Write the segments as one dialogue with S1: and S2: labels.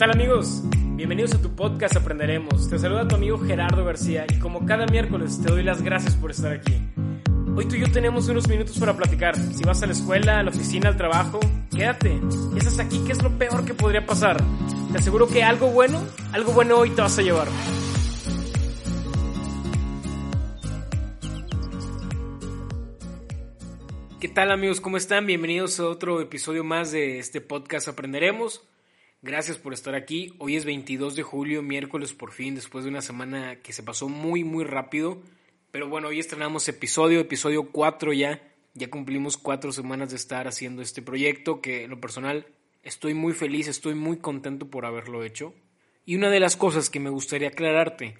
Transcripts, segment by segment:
S1: tal amigos? Bienvenidos a tu podcast Aprenderemos. Te saluda tu amigo Gerardo García y como cada miércoles te doy las gracias por estar aquí. Hoy tú y yo tenemos unos minutos para platicar. Si vas a la escuela, a la oficina, al trabajo, quédate. Estás aquí, ¿qué es lo peor que podría pasar? Te aseguro que algo bueno, algo bueno hoy te vas a llevar. ¿Qué tal amigos? ¿Cómo están? Bienvenidos a otro episodio más de este podcast Aprenderemos. Gracias por estar aquí. Hoy es 22 de julio, miércoles por fin, después de una semana que se pasó muy, muy rápido. Pero bueno, hoy estrenamos episodio, episodio 4 ya. Ya cumplimos cuatro semanas de estar haciendo este proyecto que en lo personal estoy muy feliz, estoy muy contento por haberlo hecho. Y una de las cosas que me gustaría aclararte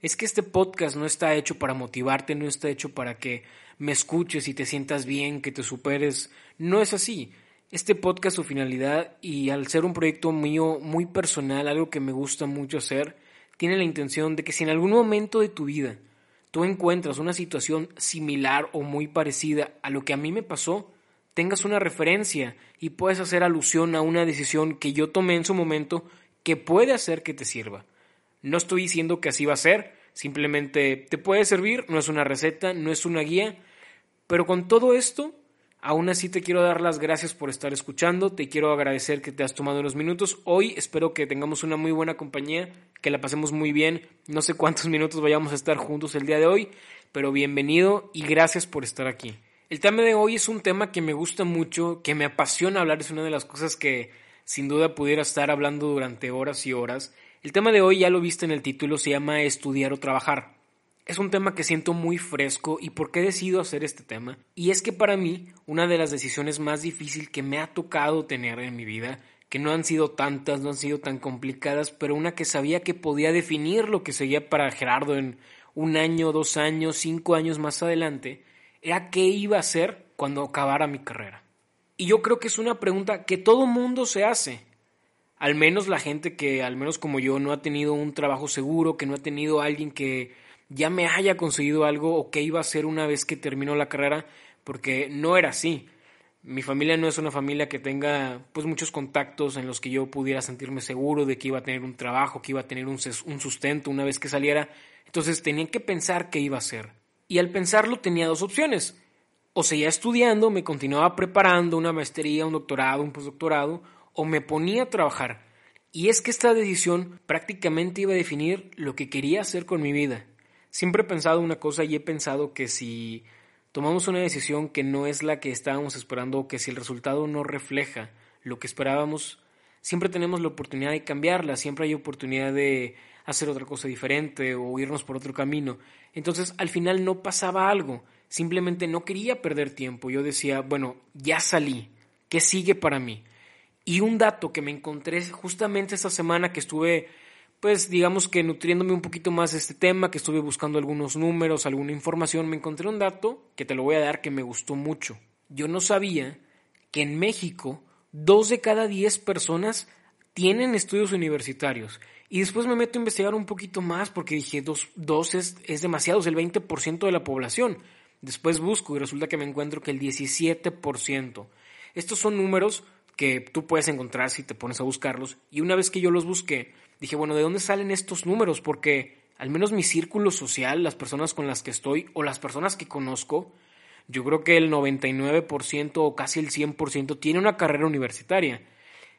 S1: es que este podcast no está hecho para motivarte, no está hecho para que me escuches y te sientas bien, que te superes. No es así. Este podcast, su finalidad, y al ser un proyecto mío muy personal, algo que me gusta mucho hacer, tiene la intención de que si en algún momento de tu vida tú encuentras una situación similar o muy parecida a lo que a mí me pasó, tengas una referencia y puedes hacer alusión a una decisión que yo tomé en su momento que puede hacer que te sirva. No estoy diciendo que así va a ser, simplemente te puede servir, no es una receta, no es una guía, pero con todo esto Aún así te quiero dar las gracias por estar escuchando, te quiero agradecer que te has tomado unos minutos. Hoy espero que tengamos una muy buena compañía, que la pasemos muy bien. No sé cuántos minutos vayamos a estar juntos el día de hoy, pero bienvenido y gracias por estar aquí. El tema de hoy es un tema que me gusta mucho, que me apasiona hablar, es una de las cosas que sin duda pudiera estar hablando durante horas y horas. El tema de hoy ya lo viste en el título, se llama estudiar o trabajar es un tema que siento muy fresco y por qué decido hacer este tema. Y es que para mí, una de las decisiones más difíciles que me ha tocado tener en mi vida, que no han sido tantas, no han sido tan complicadas, pero una que sabía que podía definir lo que seguía para Gerardo en un año, dos años, cinco años más adelante, era qué iba a hacer cuando acabara mi carrera. Y yo creo que es una pregunta que todo mundo se hace. Al menos la gente que, al menos como yo, no ha tenido un trabajo seguro, que no ha tenido alguien que ya me haya conseguido algo o que iba a ser una vez que terminó la carrera, porque no era así. Mi familia no es una familia que tenga pues muchos contactos en los que yo pudiera sentirme seguro de que iba a tener un trabajo, que iba a tener un, un sustento una vez que saliera. Entonces tenía que pensar qué iba a hacer. Y al pensarlo tenía dos opciones. O seguía estudiando, me continuaba preparando una maestría, un doctorado, un postdoctorado, o me ponía a trabajar. Y es que esta decisión prácticamente iba a definir lo que quería hacer con mi vida. Siempre he pensado una cosa y he pensado que si tomamos una decisión que no es la que estábamos esperando o que si el resultado no refleja lo que esperábamos, siempre tenemos la oportunidad de cambiarla, siempre hay oportunidad de hacer otra cosa diferente o irnos por otro camino. Entonces al final no pasaba algo, simplemente no quería perder tiempo. Yo decía, bueno, ya salí, ¿qué sigue para mí? Y un dato que me encontré justamente esta semana que estuve pues digamos que nutriéndome un poquito más de este tema, que estuve buscando algunos números, alguna información, me encontré un dato que te lo voy a dar que me gustó mucho. Yo no sabía que en México dos de cada diez personas tienen estudios universitarios. Y después me meto a investigar un poquito más porque dije, dos, dos es, es demasiado, es el 20% de la población. Después busco y resulta que me encuentro que el 17%. Estos son números que tú puedes encontrar si te pones a buscarlos. Y una vez que yo los busqué, dije, bueno, ¿de dónde salen estos números? Porque al menos mi círculo social, las personas con las que estoy o las personas que conozco, yo creo que el 99% o casi el 100% tiene una carrera universitaria.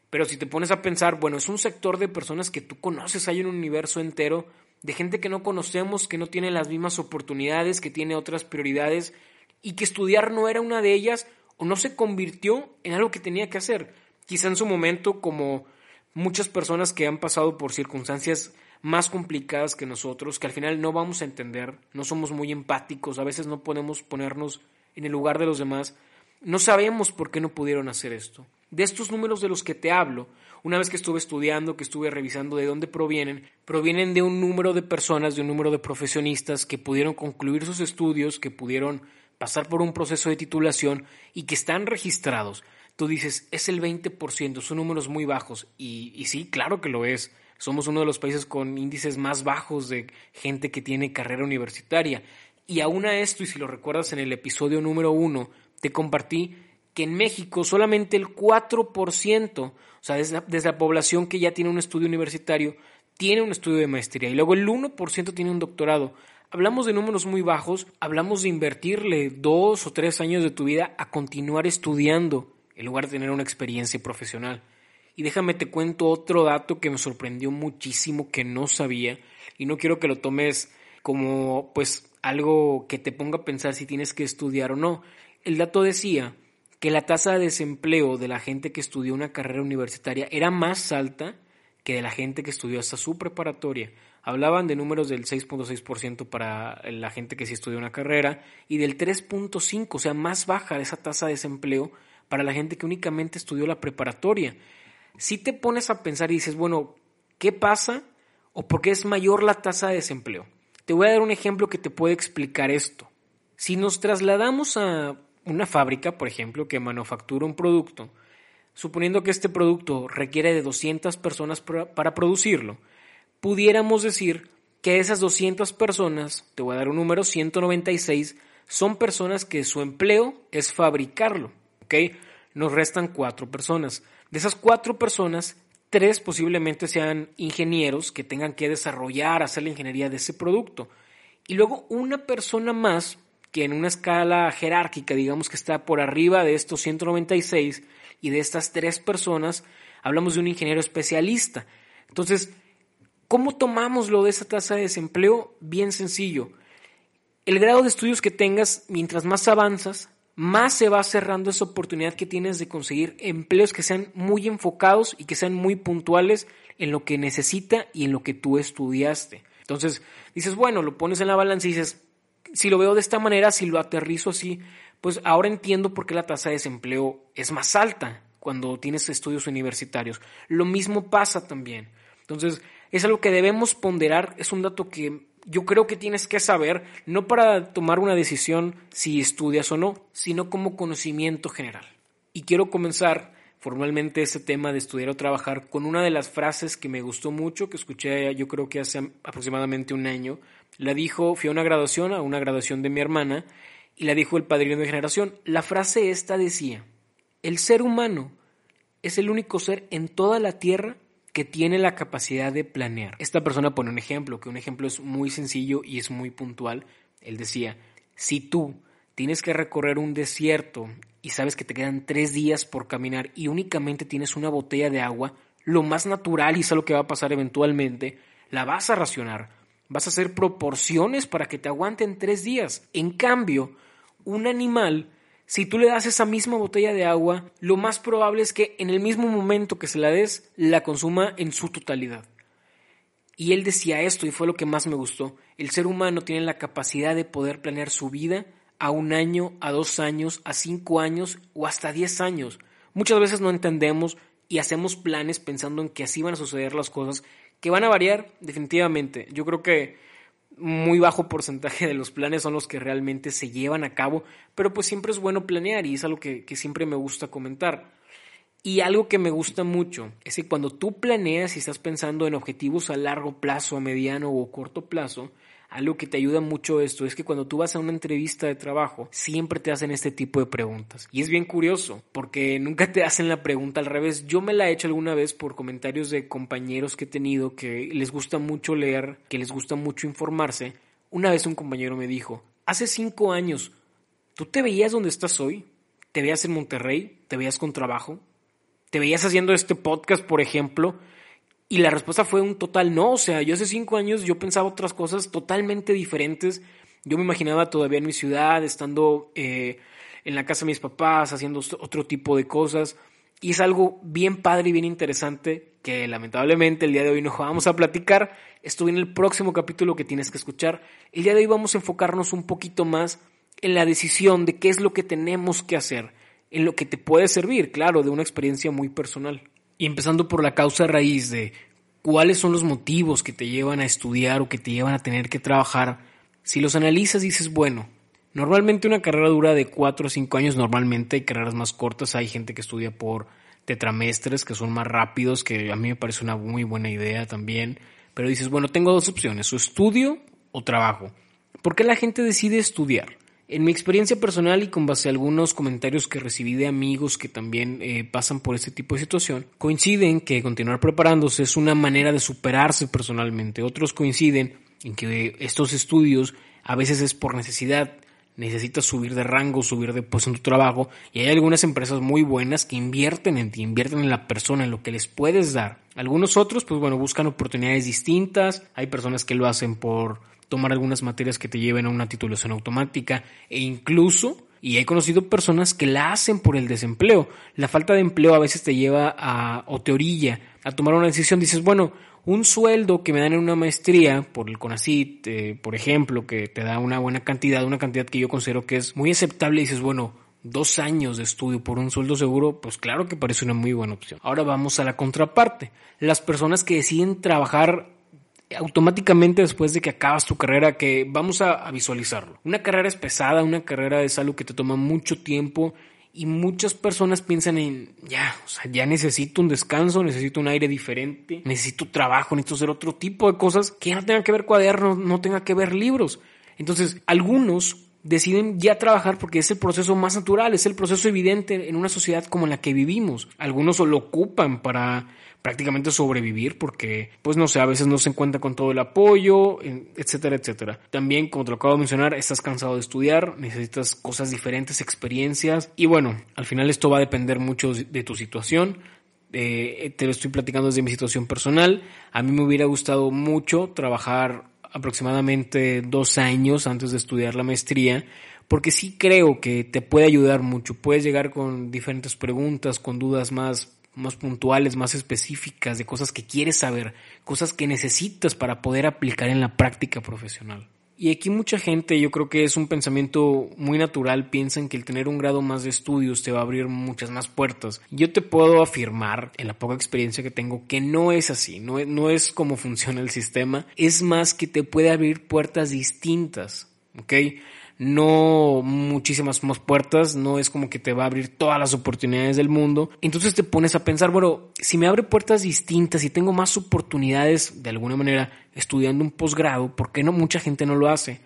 S1: Pero si te pones a pensar, bueno, es un sector de personas que tú conoces, hay un universo entero de gente que no conocemos, que no tiene las mismas oportunidades, que tiene otras prioridades y que estudiar no era una de ellas o no se convirtió en algo que tenía que hacer. Quizá en su momento, como muchas personas que han pasado por circunstancias más complicadas que nosotros, que al final no vamos a entender, no somos muy empáticos, a veces no podemos ponernos en el lugar de los demás, no sabemos por qué no pudieron hacer esto. De estos números de los que te hablo, una vez que estuve estudiando, que estuve revisando de dónde provienen, provienen de un número de personas, de un número de profesionistas que pudieron concluir sus estudios, que pudieron pasar por un proceso de titulación y que están registrados, tú dices, es el 20%, son números muy bajos. Y, sí, claro que lo es. Somos uno de los países con índices más bajos de gente que tiene carrera universitaria. Y aún a esto, y si lo recuerdas en el episodio número uno, te compartí que en México solamente el 4%, o sea, desde la, población que ya tiene un estudio universitario, tiene un estudio de maestría y luego el 1% tiene un doctorado. Hablamos de números muy bajos, hablamos de invertirle dos o tres años de tu vida a continuar estudiando en lugar de tener una experiencia profesional. Y déjame te cuento otro dato que me sorprendió muchísimo que no sabía y no quiero que lo tomes como pues algo que te ponga a pensar si tienes que estudiar o no. El dato decía que la tasa de desempleo de la gente que estudió una carrera universitaria era más alta que de la gente que estudió hasta su preparatoria. Hablaban de números del 6.6% para la gente que sí estudió una carrera y del 3.5%, o sea, más baja esa tasa de desempleo para la gente que únicamente estudió la preparatoria. Si te pones a pensar y dices, bueno, ¿qué pasa o por qué es mayor la tasa de desempleo? Te voy a dar un ejemplo que te puede explicar esto. Si nos trasladamos a una fábrica, por ejemplo, que manufactura un producto, suponiendo que este producto requiere de 200 personas para producirlo, pudiéramos decir que esas 200 personas, te voy a dar un número, 196, son personas que su empleo es fabricarlo. ¿Ok? Nos restan cuatro personas. De esas cuatro personas, tres posiblemente sean ingenieros que tengan que desarrollar, hacer la ingeniería de ese producto. Y luego una persona más que en una escala jerárquica, digamos que está por arriba de estos 196 y de estas tres personas, hablamos de un ingeniero especialista. Entonces, ¿cómo tomamos lo de esa tasa de desempleo? Bien sencillo. El grado de estudios que tengas, mientras más avanzas, más se va cerrando esa oportunidad que tienes de conseguir empleos que sean muy enfocados y que sean muy puntuales en lo que necesita y en lo que tú estudiaste. Entonces, dices, bueno, lo pones en la balanza y dices, si lo veo de esta manera, si lo aterrizo así, pues ahora entiendo por qué la tasa de desempleo es más alta cuando tienes estudios universitarios. Lo mismo pasa también. Entonces, es algo que debemos ponderar, es un dato que yo creo que tienes que saber, no para tomar una decisión si estudias o no, sino como conocimiento general. Y quiero comenzar formalmente ese tema de estudiar o trabajar con una de las frases que me gustó mucho, que escuché yo creo que hace aproximadamente un año. La dijo, fui a una graduación, a una graduación de mi hermana, y la dijo el padrino de generación. La frase esta decía, el ser humano es el único ser en toda la tierra que tiene la capacidad de planear. Esta persona pone un ejemplo, que un ejemplo es muy sencillo y es muy puntual. Él decía, si tú tienes que recorrer un desierto y sabes que te quedan tres días por caminar y únicamente tienes una botella de agua, lo más natural y es lo que va a pasar eventualmente, la vas a racionar. Vas a hacer proporciones para que te aguanten tres días. En cambio, un animal si tú le das esa misma botella de agua, lo más probable es que en el mismo momento que se la des, la consuma en su totalidad. Y él decía esto y fue lo que más me gustó. El ser humano tiene la capacidad de poder planear su vida a un año, a dos años, a cinco años o hasta diez años. Muchas veces no entendemos y hacemos planes pensando en que así van a suceder las cosas, que van a variar definitivamente. Yo creo que muy bajo porcentaje de los planes son los que realmente se llevan a cabo, pero pues siempre es bueno planear y es algo que, que, siempre me gusta comentar. Y algo que me gusta mucho es que cuando tú planeas y estás pensando en objetivos a largo plazo, a mediano o corto plazo, algo que te ayuda mucho esto es que cuando tú vas a una entrevista de trabajo, siempre te hacen este tipo de preguntas. Y es bien curioso, porque nunca te hacen la pregunta al revés. Yo me la he hecho alguna vez por comentarios de compañeros que he tenido que les gusta mucho leer, que les gusta mucho informarse. Una vez un compañero me dijo, hace cinco años, ¿tú te veías donde estás hoy? ¿Te veías en Monterrey? ¿Te veías con trabajo? ¿Te veías haciendo este podcast, por ejemplo? Y la respuesta fue un total no. O sea, yo hace cinco años yo pensaba otras cosas totalmente diferentes. Yo me imaginaba todavía en mi ciudad, estando eh, en la casa de mis papás, haciendo otro tipo de cosas. Y es algo bien padre y bien interesante que lamentablemente el día de hoy no vamos a platicar. Esto en el próximo capítulo que tienes que escuchar. El día de hoy vamos a enfocarnos un poquito más en la decisión de qué es lo que tenemos que hacer, en lo que te puede servir, claro, de una experiencia muy personal. Y empezando por la causa raíz de cuáles son los motivos que te llevan a estudiar o que te llevan a tener que trabajar, si los analizas dices, bueno, normalmente una carrera dura de 4 o 5 años, normalmente hay carreras más cortas, hay gente que estudia por tetramestres que son más rápidos, que a mí me parece una muy buena idea también, pero dices, bueno, tengo dos opciones, o estudio o trabajo. ¿Por qué la gente decide estudiar? En mi experiencia personal y con base a algunos comentarios que recibí de amigos que también eh, pasan por este tipo de situación, coinciden que continuar preparándose es una manera de superarse personalmente. Otros coinciden en que estos estudios a veces es por necesidad, necesitas subir de rango, subir de puesto en tu trabajo y hay algunas empresas muy buenas que invierten en ti, invierten en la persona, en lo que les puedes dar. Algunos otros, pues bueno, buscan oportunidades distintas, hay personas que lo hacen por tomar algunas materias que te lleven a una titulación automática e incluso y he conocido personas que la hacen por el desempleo. La falta de empleo a veces te lleva a, o te orilla a tomar una decisión. Dices, bueno, un sueldo que me dan en una maestría por el CONACIT, eh, por ejemplo, que te da una buena cantidad, una cantidad que yo considero que es muy aceptable. Y dices, bueno, dos años de estudio por un sueldo seguro, pues claro que parece una muy buena opción. Ahora vamos a la contraparte. Las personas que deciden trabajar automáticamente después de que acabas tu carrera, que vamos a, visualizarlo. Una carrera es pesada, una carrera es algo que te toma mucho tiempo y muchas personas piensan en, ya, o sea, ya necesito un descanso, necesito un aire diferente, necesito trabajo, necesito hacer otro tipo de cosas que no tengan que ver cuadernos, no tenga que ver libros. Entonces, algunos deciden ya trabajar porque es el proceso más natural, es el proceso evidente en una sociedad como la que vivimos. Algunos lo ocupan para prácticamente sobrevivir porque, pues no sé, a veces no se encuentra con todo el apoyo, etcétera, etcétera. También, como te lo acabo de mencionar, estás cansado de estudiar, necesitas cosas diferentes, experiencias y bueno, al final esto va a depender mucho de tu situación. Eh, te lo estoy platicando desde mi situación personal. A mí me hubiera gustado mucho trabajar aproximadamente dos años antes de estudiar la maestría, porque sí creo que te puede ayudar mucho. Puedes llegar con diferentes preguntas, con dudas más más puntuales, más específicas, de cosas que quieres saber, cosas que necesitas para poder aplicar en la práctica profesional. Y aquí mucha gente, yo creo que es un pensamiento muy natural, piensan que el tener un grado más de estudios te va a abrir muchas más puertas. Yo te puedo afirmar, en la poca experiencia que tengo, que no es así, no, no es como funciona el sistema, es más que te puede abrir puertas distintas, ¿ok? No muchísimas más puertas, no es como que te va a abrir todas las oportunidades del mundo. Entonces te pones a pensar, bueno, si me abre puertas distintas y tengo más oportunidades de alguna manera estudiando un posgrado, ¿por qué no mucha gente no lo hace?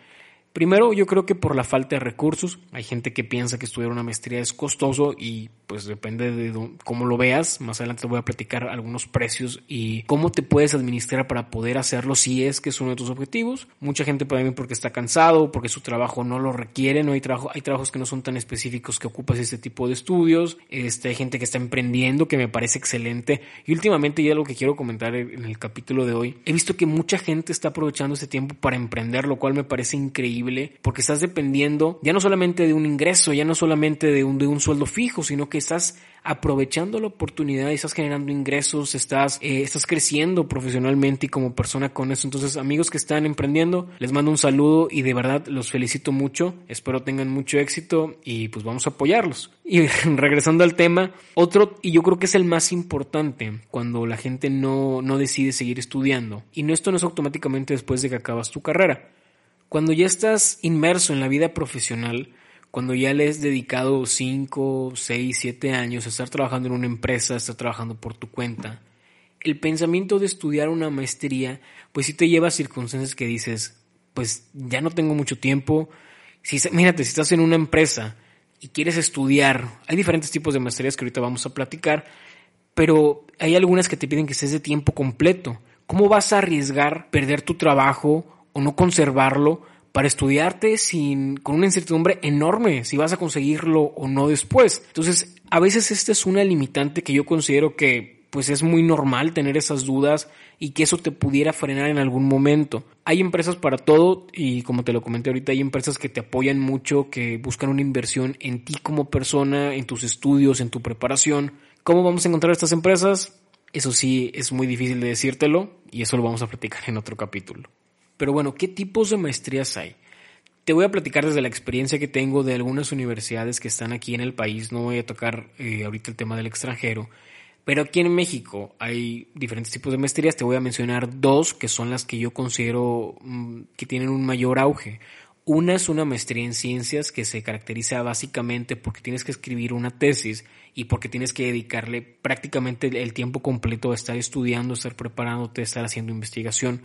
S1: Primero, yo creo que por la falta de recursos. Hay gente que piensa que estudiar una maestría es costoso y pues depende de cómo lo veas. Más adelante te voy a platicar algunos precios y cómo te puedes administrar para poder hacerlo si es que es uno de tus objetivos. Mucha gente venir porque está cansado, porque su trabajo no lo requiere, no hay trabajos que no son tan específicos que ocupas este tipo de estudios. Este, hay gente que está emprendiendo que me parece excelente. Y últimamente, ya lo que quiero comentar en el capítulo de hoy, he visto que mucha gente está aprovechando este tiempo para emprender, lo cual me parece increíble porque estás dependiendo ya no solamente de un ingreso, ya no solamente de un, de un sueldo fijo, sino que estás aprovechando la oportunidad y estás generando ingresos, estás, eh, estás creciendo profesionalmente y como persona con eso. Entonces, amigos que están emprendiendo, les mando un saludo y de verdad los felicito mucho. Espero tengan mucho éxito y pues vamos a apoyarlos. Y regresando al tema, otro, y yo creo que es el más importante cuando la gente no, no decide seguir estudiando. Y no, esto no es automáticamente después de que acabas tu carrera. Cuando ya estás inmerso en la vida profesional, cuando ya le has dedicado 5, 6, 7 años a estar trabajando en una empresa, a estar trabajando por tu cuenta, el pensamiento de estudiar una maestría, pues sí te lleva a circunstancias que dices, pues ya no tengo mucho tiempo. Si, mírate, si estás en una empresa y quieres estudiar, hay diferentes tipos de maestrías que ahorita vamos a platicar, pero hay algunas que te piden que estés de tiempo completo. ¿Cómo vas a arriesgar perder tu trabajo o no conservarlo para estudiarte sin, con una incertidumbre enorme si vas a conseguirlo o no después. Entonces, a veces esta es una limitante que yo considero que pues es muy normal tener esas dudas y que eso te pudiera frenar en algún momento. Hay empresas para todo y como te lo comenté ahorita, hay empresas que te apoyan mucho, que buscan una inversión en ti como persona, en tus estudios, en tu preparación. ¿Cómo vamos a encontrar estas empresas? Eso sí, es muy difícil de decírtelo y eso lo vamos a platicar en otro capítulo. Pero bueno, ¿qué tipos de maestrías hay? Te voy a platicar desde la experiencia que tengo de algunas universidades que están aquí en el país. No voy a tocar eh, ahorita el tema del extranjero. Pero aquí en México hay diferentes tipos de maestrías. Te voy a mencionar dos que son las que yo considero mm, que tienen un mayor auge. Una es una maestría en ciencias que se caracteriza básicamente porque tienes que escribir una tesis y porque tienes que dedicarle prácticamente el tiempo completo a estar estudiando, estar preparándote, estar haciendo investigación.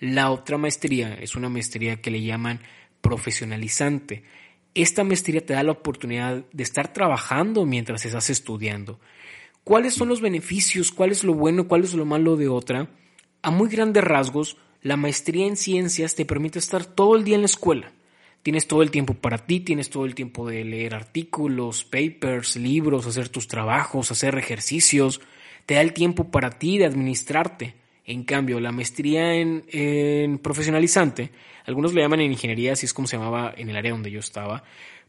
S1: La otra maestría es una maestría que le llaman profesionalizante. esta maestría te da la oportunidad de estar trabajando mientras estás estudiando. ¿Cuáles son los beneficios? ¿Cuál es lo bueno? ¿Cuál es lo malo de otra? A muy grandes rasgos, la maestría en ciencias te permite estar todo el día en la escuela. Tienes todo el tiempo para ti, tienes todo el tiempo de leer artículos, papers, libros, hacer tus trabajos, hacer ejercicios. Te da el tiempo para ti de administrarte. En cambio, la maestría en, profesionalizante, algunos le llaman en ingeniería, así es como se llamaba en el área donde yo estaba,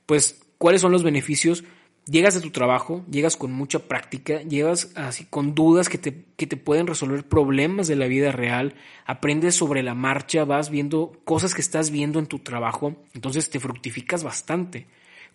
S1: pues, ¿cuáles son los beneficios? Llegas de tu trabajo, llegas con mucha práctica, llegas así con dudas que te, que te pueden resolver problemas de la vida real, aprendes sobre la marcha, vas viendo cosas que estás viendo en tu trabajo, entonces te fructificas bastante.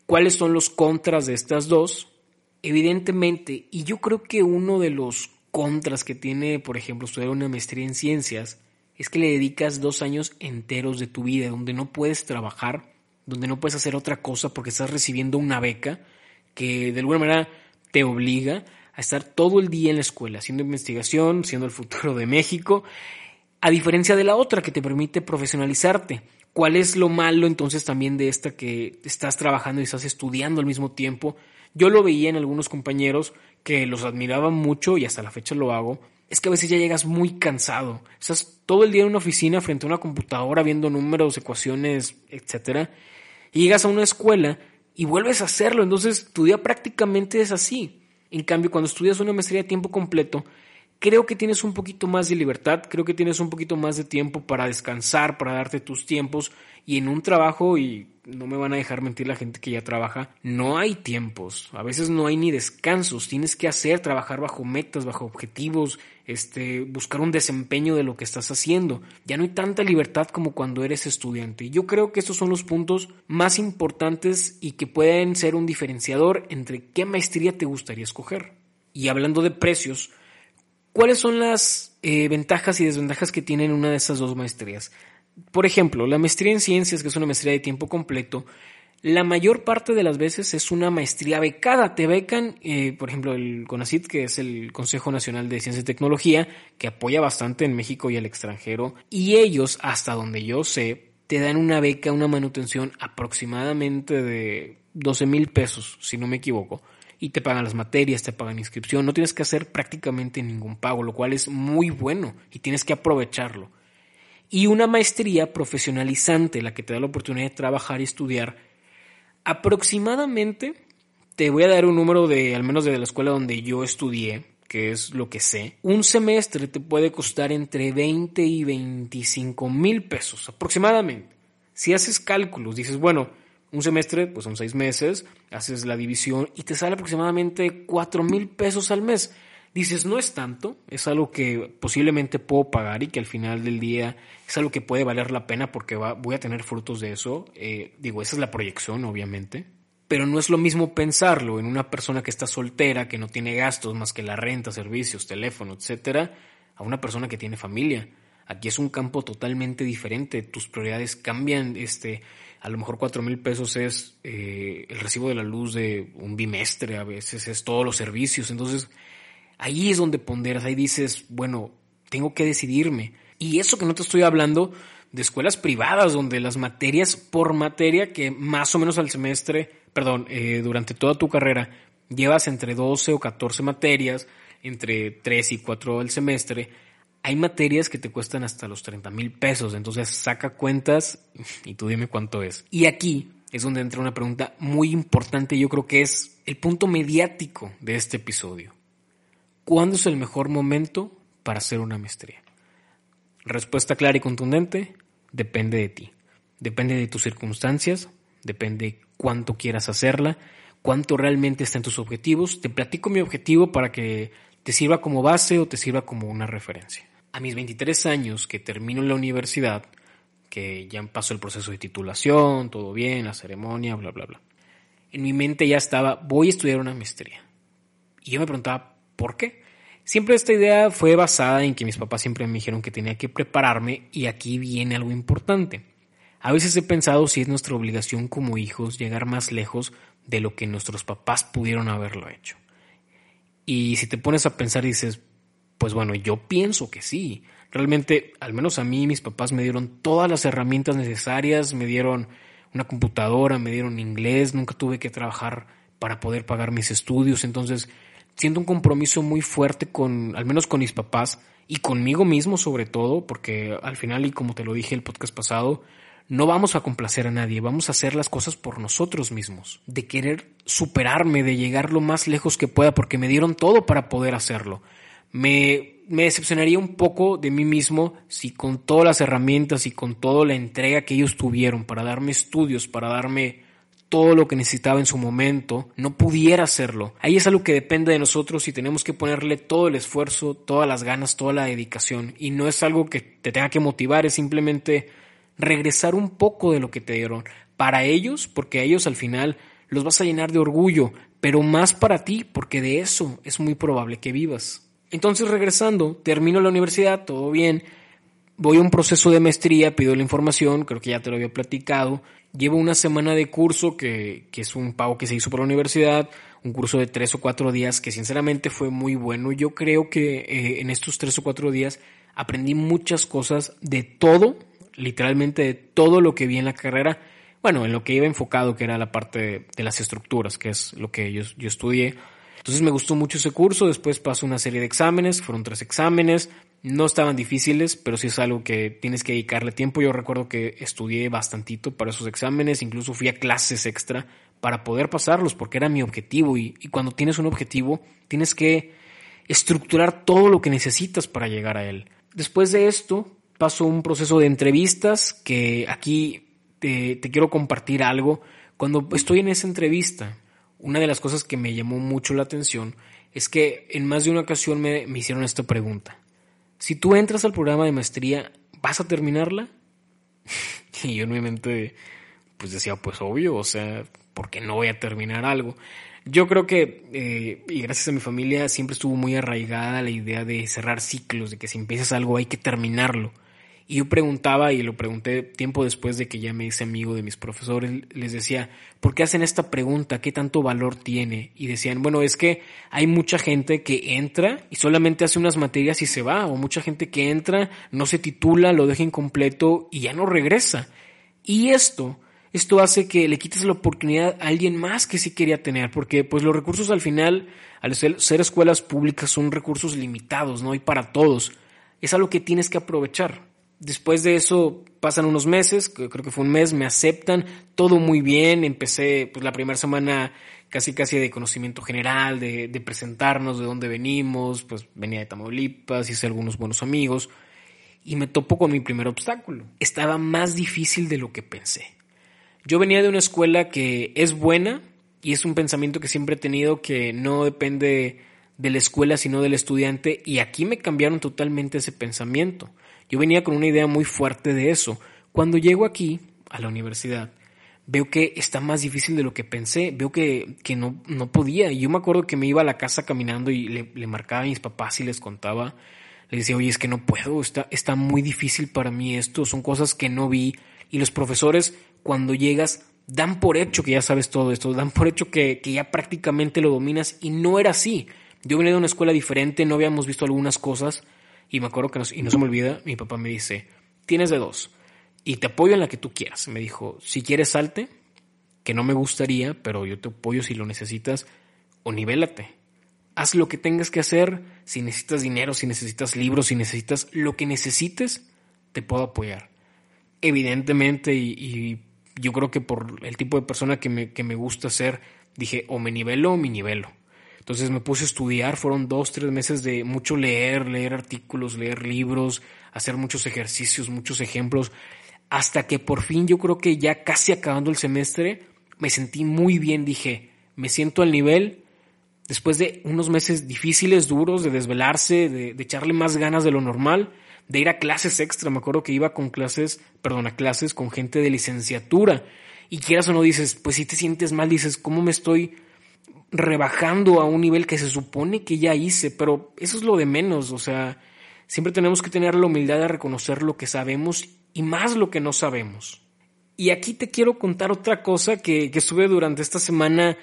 S1: ¿Cuáles son los contras de estas dos? Evidentemente, y yo creo que uno de los contras que tiene, por ejemplo, estudiar una maestría en ciencias es que le dedicas dos años enteros de tu vida donde no puedes trabajar, donde no puedes hacer otra cosa porque estás recibiendo una beca que de alguna manera te obliga a estar todo el día en la escuela, haciendo investigación, siendo el futuro de México, a diferencia de la otra que te permite profesionalizarte. ¿Cuál es lo malo entonces también de esta que estás trabajando y estás estudiando al mismo tiempo? Yo lo veía en algunos compañeros que los admiraba mucho y hasta la fecha lo hago, es que a veces ya llegas muy cansado. Estás todo el día en una oficina frente a una computadora viendo números, ecuaciones, etc. Y llegas a una escuela y vuelves a hacerlo. Entonces tu día prácticamente es así. En cambio, cuando estudias una maestría de tiempo completo, creo que tienes un poquito más de libertad, creo que tienes un poquito más de tiempo para descansar, para darte tus tiempos y en un trabajo y no me van a dejar mentir la gente que ya trabaja, no hay tiempos, a veces no hay ni descansos, tienes que hacer, trabajar bajo metas, bajo objetivos, este, buscar un desempeño de lo que estás haciendo. Ya no hay tanta libertad como cuando eres estudiante. Yo creo que estos son los puntos más importantes y que pueden ser un diferenciador entre qué maestría te gustaría escoger. Y hablando de precios, ¿cuáles son las eh, ventajas y desventajas que tienen una de esas dos maestrías? Por ejemplo, la maestría en ciencias, que es una maestría de tiempo completo, la mayor parte de las veces es una maestría becada. Te becan, eh, por ejemplo, el CONACIT, que es el Consejo Nacional de Ciencia y Tecnología, que apoya bastante en México y al extranjero. Y ellos, hasta donde yo sé, te dan una beca, una manutención aproximadamente de 12 mil pesos, si no me equivoco. Y te pagan las materias, te pagan inscripción. No tienes que hacer prácticamente ningún pago, lo cual es muy bueno y tienes que aprovecharlo y una maestría profesionalizante, la que te da la oportunidad de trabajar y estudiar. Aproximadamente, te voy a dar un número de, al menos de la escuela donde yo estudié, que es lo que sé, un semestre te puede costar entre 20 y 25 mil pesos, aproximadamente. Si haces cálculos, dices, bueno, un semestre, pues son seis meses, haces la división y te sale aproximadamente 4 mil pesos al mes dices, no es tanto, es algo que posiblemente puedo pagar y que al final del día es algo que puede valer la pena porque va, voy a tener frutos de eso. Eh, digo, esa es la proyección, obviamente. Pero no es lo mismo pensarlo en una persona que está soltera, que no tiene gastos más que la renta, servicios, teléfono, etcétera, a una persona que tiene familia. Aquí es un campo totalmente diferente. Tus prioridades cambian. Este, a lo mejor cuatro mil pesos es eh, el recibo de la luz de un bimestre, a veces es todos los servicios. Entonces, Ahí es donde ponderas, ahí dices, bueno, tengo que decidirme. Y eso que no te estoy hablando de escuelas privadas, donde las materias por materia, que más o menos al semestre, perdón, eh, durante toda tu carrera, llevas entre 12 o 14 materias, entre 3 y 4 al semestre, hay materias que te cuestan hasta los 30 mil pesos, entonces saca cuentas y tú dime cuánto es. Y aquí es donde entra una pregunta muy importante, yo creo que es el punto mediático de este episodio. ¿Cuándo es el mejor momento para hacer una maestría? Respuesta clara y contundente, depende de ti. Depende de tus circunstancias, depende cuánto quieras hacerla, cuánto realmente está en tus objetivos. Te platico mi objetivo para que te sirva como base o te sirva como una referencia. A mis 23 años que termino la universidad, que ya pasó el proceso de titulación, todo bien, la ceremonia, bla, bla, bla. En mi mente ya estaba, voy a estudiar una maestría. Y yo me preguntaba, ¿Por qué? Siempre esta idea fue basada en que mis papás siempre me dijeron que tenía que prepararme y aquí viene algo importante. A veces he pensado si es nuestra obligación como hijos llegar más lejos de lo que nuestros papás pudieron haberlo hecho. Y si te pones a pensar dices, pues bueno, yo pienso que sí. Realmente, al menos a mí, mis papás me dieron todas las herramientas necesarias, me dieron una computadora, me dieron inglés, nunca tuve que trabajar para poder pagar mis estudios, entonces siento un compromiso muy fuerte con, al menos con mis papás y conmigo mismo sobre todo, porque al final, y como te lo dije el podcast pasado, no vamos a complacer a nadie, vamos a hacer las cosas por nosotros mismos, de querer superarme, de llegar lo más lejos que pueda, porque me dieron todo para poder hacerlo. Me, decepcionaría un poco de mí mismo si con todas las herramientas y con toda la entrega que ellos tuvieron para darme estudios, para darme todo lo que necesitaba en su momento, no pudiera hacerlo. Ahí es algo que depende de nosotros y tenemos que ponerle todo el esfuerzo, todas las ganas, toda la dedicación. Y no es algo que te tenga que motivar, es simplemente regresar un poco de lo que te dieron. Para ellos, porque a ellos al final los vas a llenar de orgullo, pero más para ti, porque de eso es muy probable que vivas. Entonces regresando, termino la universidad, todo bien, voy a un proceso de maestría, pido la información, creo que ya te lo había platicado, llevo una semana de curso que, que, es un pago que se hizo por la universidad, un curso de tres o cuatro días que sinceramente fue muy bueno. Yo creo que eh, en estos tres o cuatro días aprendí muchas cosas de todo, literalmente de todo lo que vi en la carrera, bueno, en lo que iba enfocado, que era la parte de, las estructuras, que es lo que yo, yo estudié. Entonces me gustó mucho ese curso, después paso una serie de exámenes, fueron tres exámenes, no estaban difíciles, pero sí es algo que tienes que dedicarle tiempo. Yo recuerdo que estudié bastantito para esos exámenes, incluso fui a clases extra para poder pasarlos, porque era mi objetivo. Y, cuando tienes un objetivo, tienes que estructurar todo lo que necesitas para llegar a él. Después de esto, paso un proceso de entrevistas que aquí te quiero compartir algo. Cuando estoy en esa entrevista, una de las cosas que me llamó mucho la atención es que en más de una ocasión me, me hicieron esta pregunta si tú entras al programa de maestría, ¿vas a terminarla? y yo en mi mente, pues decía, pues obvio, o sea, ¿por qué no voy a terminar algo? Yo creo que, eh, y gracias a mi familia, siempre estuvo muy arraigada la idea de cerrar ciclos, de que si empiezas algo hay que terminarlo. Y yo preguntaba, y lo pregunté tiempo después de que ya me hice amigo de mis profesores, les decía, ¿por qué hacen esta pregunta? ¿Qué tanto valor tiene? Y decían, bueno, es que hay mucha gente que entra y solamente hace unas materias y se va, o mucha gente que entra, no se titula, lo deja incompleto y ya no regresa. Y esto, esto hace que le quites la oportunidad a alguien más que sí quería tener, porque pues los recursos al final, al ser escuelas públicas, son recursos limitados, ¿no? Y para todos. Es algo que tienes que aprovechar. Después de eso pasan unos meses, creo que fue un mes, me aceptan, todo muy bien, empecé pues la primera semana casi casi de conocimiento general, de, de presentarnos, de dónde venimos, pues venía de Tamaulipas, hice algunos buenos amigos y me topo con mi primer obstáculo. Estaba más difícil de lo que pensé. Yo venía de una escuela que es buena y es un pensamiento que siempre he tenido que no depende de la escuela sino del estudiante y aquí me cambiaron totalmente ese pensamiento. Yo venía con una idea muy fuerte de eso. Cuando llego aquí, a la universidad, veo que está más difícil de lo que pensé, veo que, que no, no podía. Y yo me acuerdo que me iba a la casa caminando y le, le marcaba a mis papás y les contaba, les decía, oye, es que no puedo, está, está muy difícil para mí esto, son cosas que no vi. Y los profesores, cuando llegas, dan por hecho que ya sabes todo esto, dan por hecho que, que ya prácticamente lo dominas y no era así. Yo venía de una escuela diferente, no habíamos visto algunas cosas y me acuerdo que, no, y no se me olvida, mi papá me dice, tienes de dos, y te apoyo en la que tú quieras. Me dijo, si quieres salte, que no me gustaría, pero yo te apoyo si lo necesitas, o nivélate. Haz lo que tengas que hacer, si necesitas dinero, si necesitas libros, si necesitas lo que necesites, te puedo apoyar. Evidentemente, y, y yo creo que por el tipo de persona que me, que me gusta ser, dije, o me nivelo o me nivelo. Entonces me puse a estudiar, fueron dos, tres meses de mucho leer, leer artículos, leer libros, hacer muchos ejercicios, muchos ejemplos, hasta que por fin yo creo que ya casi acabando el semestre me sentí muy bien, dije, me siento al nivel, después de unos meses difíciles, duros, de desvelarse, de, de echarle más ganas de lo normal, de ir a clases extra, me acuerdo que iba con clases, perdón, a clases con gente de licenciatura, y quieras o no dices, pues si te sientes mal, dices, ¿cómo me estoy rebajando a un nivel que se supone que ya hice, pero eso es lo de menos, o sea, siempre tenemos que tener la humildad de reconocer lo que sabemos y más lo que no sabemos. Y aquí te quiero contar otra cosa que, que estuve durante esta semana,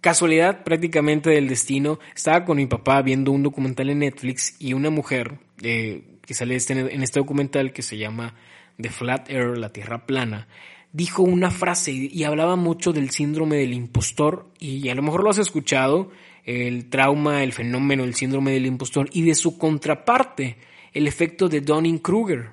S1: casualidad prácticamente del destino, estaba con mi papá viendo un documental en Netflix y una mujer eh, que sale este, en este documental que se llama The Flat Earth, la Tierra Plana, dijo una frase y hablaba mucho del síndrome del impostor y a lo mejor lo has escuchado, el trauma, el fenómeno, el síndrome del impostor y de su contraparte, el efecto de Donning-Kruger.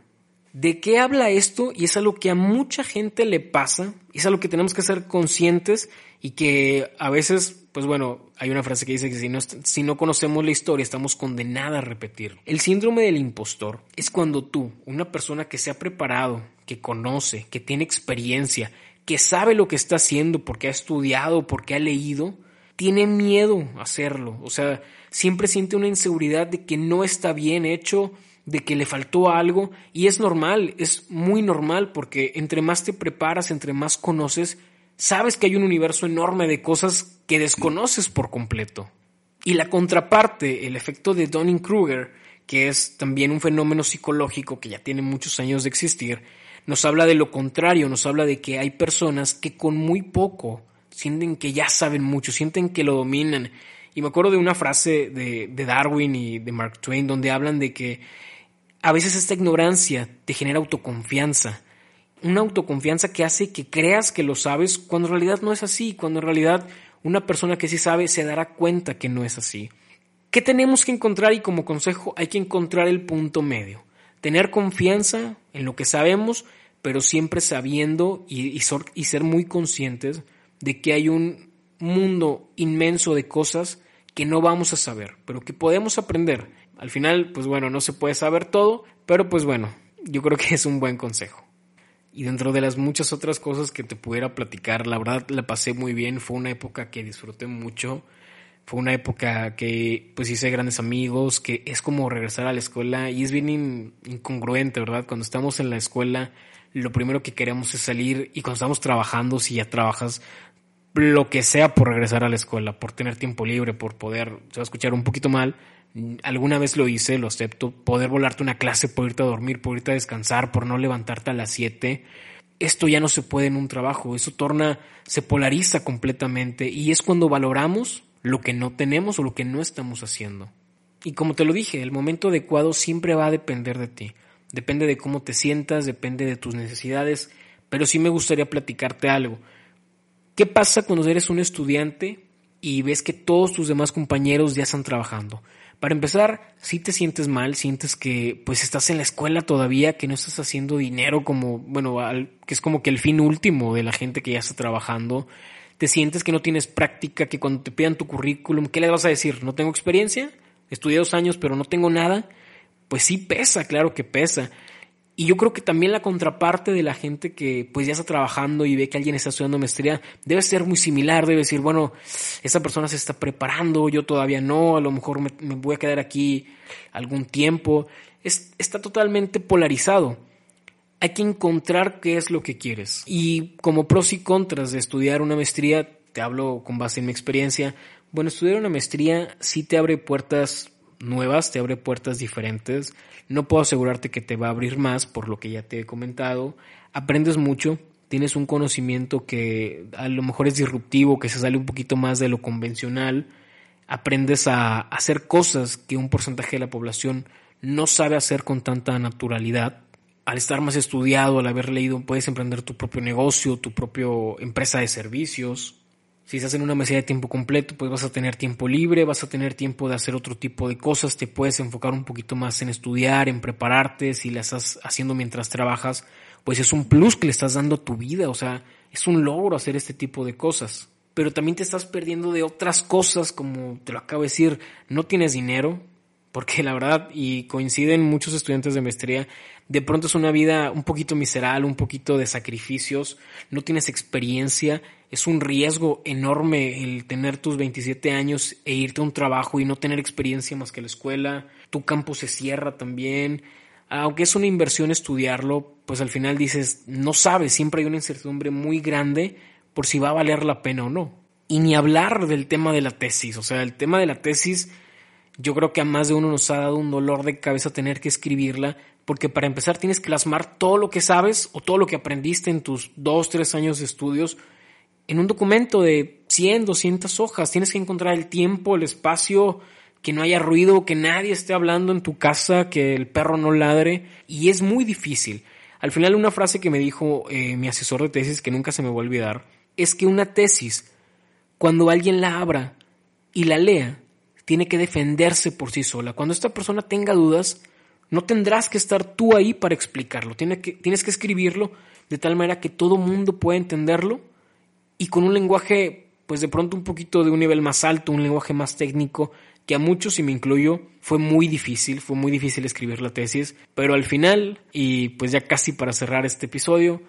S1: ¿De qué habla esto? Y es algo que a mucha gente le pasa, es algo que tenemos que ser conscientes y que a veces, pues bueno, hay una frase que dice que si no, si no conocemos la historia estamos condenados a repetir. El síndrome del impostor es cuando tú, una persona que se ha preparado, que conoce, que tiene experiencia, que sabe lo que está haciendo porque ha estudiado, porque ha leído, tiene miedo a hacerlo. O sea, siempre siente una inseguridad de que no está bien hecho, de que le faltó algo. Y es normal, es muy normal porque entre más te preparas, entre más conoces, sabes que hay un universo enorme de cosas que desconoces por completo. Y la contraparte, el efecto de Donning-Kruger, que es también un fenómeno psicológico que ya tiene muchos años de existir, nos habla de lo contrario, nos habla de que hay personas que con muy poco sienten que ya saben mucho, sienten que lo dominan. Y me acuerdo de una frase de, Darwin y de Mark Twain donde hablan de que a veces esta ignorancia te genera autoconfianza. Una autoconfianza que hace que creas que lo sabes cuando en realidad no es así, cuando en realidad una persona que sí sabe se dará cuenta que no es así. ¿Qué tenemos que encontrar? Y como consejo hay que encontrar el punto medio. Tener confianza en lo que sabemos, pero siempre sabiendo y ser muy conscientes de que hay un mundo inmenso de cosas que no vamos a saber, pero que podemos aprender. Al final, pues bueno, no se puede saber todo, pero pues bueno, yo creo que es un buen consejo. Y dentro de las muchas otras cosas que te pudiera platicar, la verdad la pasé muy bien, fue una época que disfruté mucho, fue una época que pues hice grandes amigos, que es como regresar a la escuela y es bien incongruente, ¿verdad? Cuando estamos en la escuela, lo primero que queremos es salir y cuando estamos trabajando, si ya trabajas, lo que sea por regresar a la escuela, por tener tiempo libre, por poder, se va a escuchar un poquito mal, alguna vez lo hice, lo acepto, poder volarte una clase, por irte a dormir, por irte a descansar, por no levantarte a las 7. Esto ya no se puede en un trabajo, eso torna, se polariza completamente y es cuando valoramos lo que no tenemos o lo que no estamos haciendo. Y como te lo dije, el momento adecuado siempre va a depender de ti. Depende de cómo te sientas, depende de tus necesidades, pero sí me gustaría platicarte algo. ¿Qué pasa cuando eres un estudiante y ves que todos tus demás compañeros ya están trabajando? Para empezar, si te sientes mal, sientes que pues estás en la escuela todavía, que no estás haciendo dinero como, bueno, que es como que el fin último de la gente que ya está trabajando. Te sientes que no tienes práctica, que cuando te pidan tu currículum, ¿qué les vas a decir? ¿No tengo experiencia? Estudié dos años, pero no tengo nada. Pues sí pesa, claro que pesa. Y yo creo que también la contraparte de la gente que pues ya está trabajando y ve que alguien está estudiando maestría debe ser muy similar, debe decir, bueno, esa persona se está preparando, yo todavía no, a lo mejor me, voy a quedar aquí algún tiempo. Es, está totalmente polarizado. Hay que encontrar qué es lo que quieres. Y como pros y contras de estudiar una maestría, te hablo con base en mi experiencia, bueno, estudiar una maestría sí te abre puertas nuevas, te abre puertas diferentes no puedo asegurarte que te va a abrir más por lo que ya te he comentado. Aprendes mucho, tienes un conocimiento que a lo mejor es disruptivo, que se sale un poquito más de lo convencional. Aprendes a hacer cosas que un porcentaje de la población no sabe hacer con tanta naturalidad. Al estar más estudiado, al haber leído, puedes emprender tu propio negocio, tu propia empresa de servicios. Si estás en una mesilla de tiempo completo, pues vas a tener tiempo libre, vas a tener tiempo de hacer otro tipo de cosas, te puedes enfocar un poquito más en estudiar, en prepararte, si la estás haciendo mientras trabajas, pues es un plus que le estás dando a tu vida, o sea, es un logro hacer este tipo de cosas. Pero también te estás perdiendo de otras cosas, como te lo acabo de decir, no tienes dinero, porque la verdad, y coinciden muchos estudiantes de maestría, de pronto es una vida un poquito miserable, un poquito de sacrificios, no tienes experiencia, es un riesgo enorme el tener tus 27 años e irte a un trabajo y no tener experiencia más que la escuela, tu campo se cierra también, aunque es una inversión estudiarlo, pues al final dices, no sabes, siempre hay una incertidumbre muy grande por si va a valer la pena o no. Y ni hablar del tema de la tesis, o sea, el tema de la tesis yo creo que a más de uno nos ha dado un dolor de cabeza tener que escribirla, porque para empezar tienes que plasmar todo lo que sabes o todo lo que aprendiste en tus dos, tres años de estudios en un documento de 100, 200 hojas. Tienes que encontrar el tiempo, el espacio, que no haya ruido, que nadie esté hablando en tu casa, que el perro no ladre, y es muy difícil. Al final una frase que me dijo eh, mi asesor de tesis que nunca se me va a olvidar es que una tesis, cuando alguien la abra y la lea, tiene que defenderse por sí sola. Cuando esta persona tenga dudas, no tendrás que estar tú ahí para explicarlo. Tienes que, tienes que escribirlo de tal manera que todo mundo pueda entenderlo y con un lenguaje, pues de pronto un poquito de un nivel más alto, un lenguaje más técnico, que a muchos, y me incluyo, fue muy difícil, fue muy difícil escribir la tesis, pero al final, y pues ya casi para cerrar este episodio,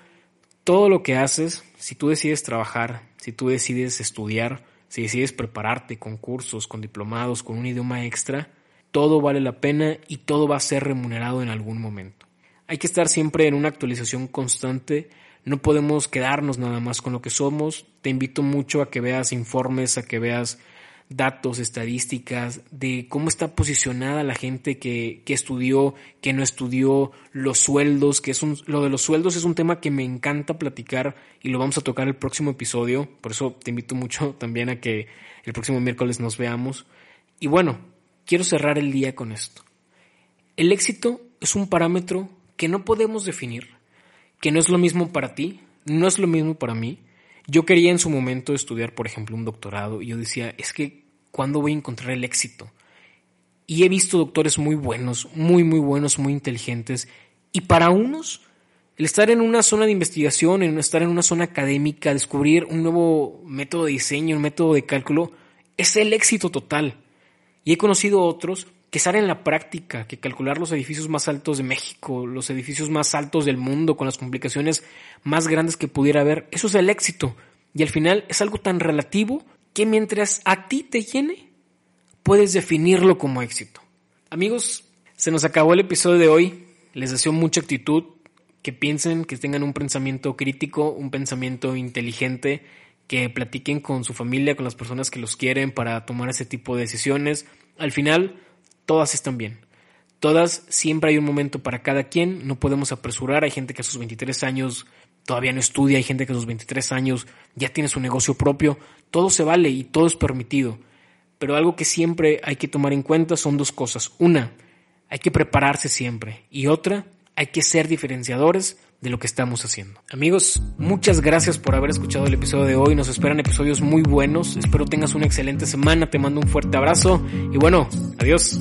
S1: todo lo que haces, si tú decides trabajar, si tú decides estudiar, si decides prepararte con cursos, con diplomados, con un idioma extra, todo vale la pena y todo va a ser remunerado en algún momento. Hay que estar siempre en una actualización constante, no podemos quedarnos nada más con lo que somos. Te invito mucho a que veas informes, a que veas datos, estadísticas de cómo está posicionada la gente que, que estudió, que no estudió, los sueldos, que es un, lo de los sueldos es un tema que me encanta platicar y lo vamos a tocar el próximo episodio, por eso te invito mucho también a que el próximo miércoles nos veamos. Y bueno, quiero cerrar el día con esto. El éxito es un parámetro que no podemos definir, que no es lo mismo para ti, no es lo mismo para mí. Yo quería en su momento estudiar, por ejemplo, un doctorado y yo decía, es que ¿cuándo voy a encontrar el éxito? Y he visto doctores muy buenos, muy, muy buenos, muy inteligentes. Y para unos, el estar en una zona de investigación, en estar en una zona académica, descubrir un nuevo método de diseño, un método de cálculo, es el éxito total. Y he conocido otros que estar en la práctica, que calcular los edificios más altos de México, los edificios más altos del mundo, con las complicaciones más grandes que pudiera haber, eso es el éxito. Y al final es algo tan relativo que mientras a ti te llene, puedes definirlo como éxito. Amigos, se nos acabó el episodio de hoy. Les deseo mucha actitud, que piensen, que tengan un pensamiento crítico, un pensamiento inteligente, que platiquen con su familia, con las personas que los quieren para tomar ese tipo de decisiones. Al final, todas están bien. Todas, siempre hay un momento para cada quien, no podemos apresurar. Hay gente que a sus 23 años todavía no estudia, hay gente que a sus 23 años ya tiene su negocio propio, todo se vale y todo es permitido. Pero algo que siempre hay que tomar en cuenta son dos cosas. Una, hay que prepararse siempre. Y otra, hay que ser diferenciadores de lo que estamos haciendo. Amigos, muchas gracias por haber escuchado el episodio de hoy. Nos esperan episodios muy buenos. Espero tengas una excelente semana. Te mando un fuerte abrazo. Y bueno, adiós.